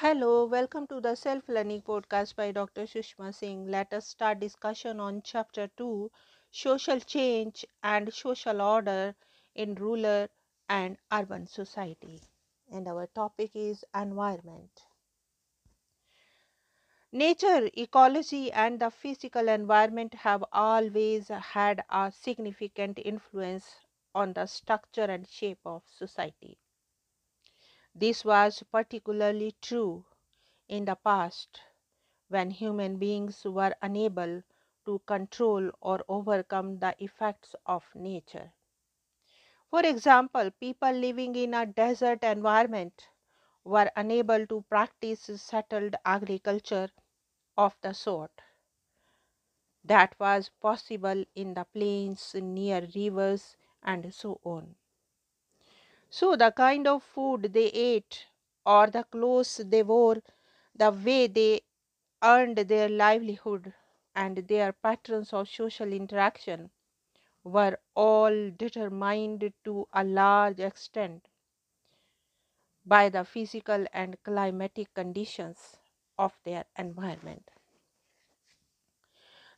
Hello, welcome to the Self Learning Podcast by Dr. Sushma Singh. Let us start discussion on Chapter 2 Social Change and Social Order in Rural and Urban Society. And our topic is Environment. Nature, ecology, and the physical environment have always had a significant influence on the structure and shape of society. This was particularly true in the past when human beings were unable to control or overcome the effects of nature. For example, people living in a desert environment were unable to practice settled agriculture of the sort that was possible in the plains near rivers and so on. So, the kind of food they ate or the clothes they wore, the way they earned their livelihood, and their patterns of social interaction were all determined to a large extent by the physical and climatic conditions of their environment.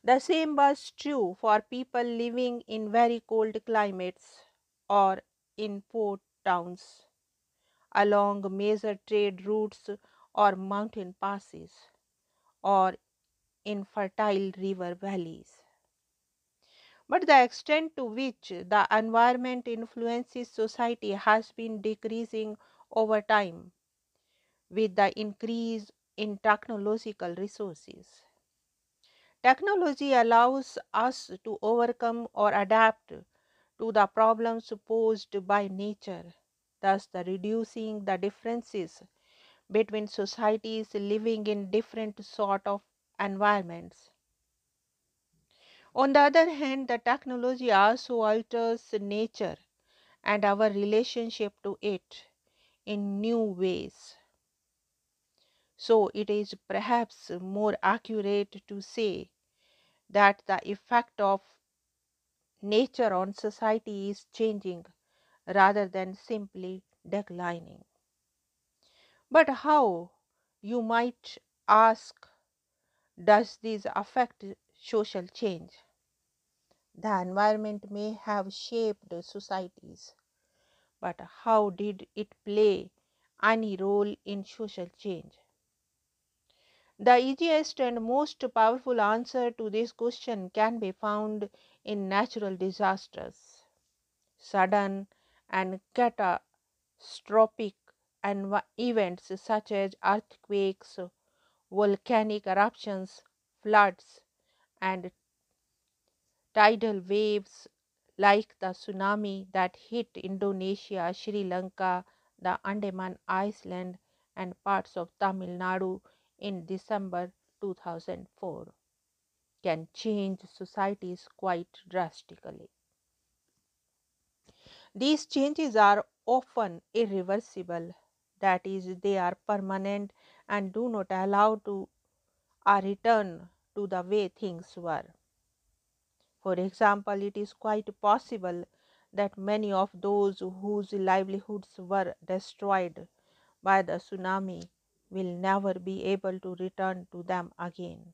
The same was true for people living in very cold climates or in port towns along major trade routes or mountain passes or in fertile river valleys. But the extent to which the environment influences society has been decreasing over time with the increase in technological resources. Technology allows us to overcome or adapt to the problems posed by nature, thus the reducing the differences between societies living in different sort of environments. On the other hand, the technology also alters nature and our relationship to it in new ways. So, it is perhaps more accurate to say that the effect of nature on society is changing rather than simply declining. But how, you might ask, does this affect social change? The environment may have shaped societies, but how did it play any role in social change? The easiest and most powerful answer to this question can be found in natural disasters. Sudden and catastrophic events such as earthquakes, volcanic eruptions, floods, and tidal waves like the tsunami that hit Indonesia, Sri Lanka, the Andaman Island, and parts of Tamil Nadu in December 2004 can change societies quite drastically. These changes are often irreversible, that is, they are permanent and do not allow to a return to the way things were. For example, it is quite possible that many of those whose livelihoods were destroyed by the tsunami will never be able to return to them again,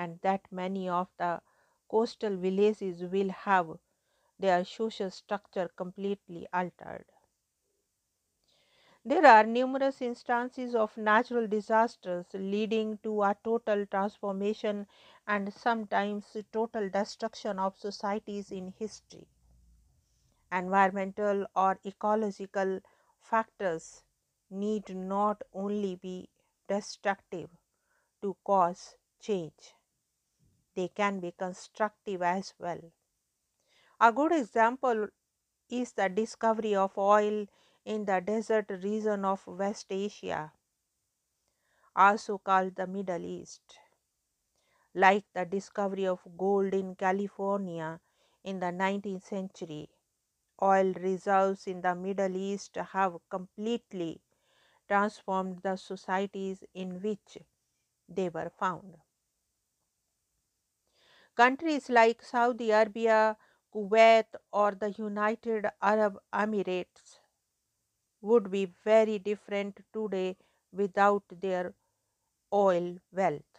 and that many of the coastal villages will have their social structure completely altered. There are numerous instances of natural disasters leading to a total transformation and sometimes total destruction of societies in history. Environmental or ecological factors need not only be destructive to cause change, they can be constructive as well. A good example is the discovery of oil in the desert region of West Asia, also called the Middle East, like the discovery of gold in California in the 19th century. Oil reserves in the Middle East have completely transformed the societies in which they were found. Countries like Saudi Arabia, Kuwait, or the United Arab Emirates would be very different today without their oil wealth.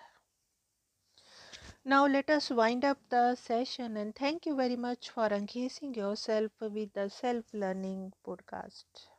Now let us wind up the session and thank you very much for engaging yourself with the self learning podcast.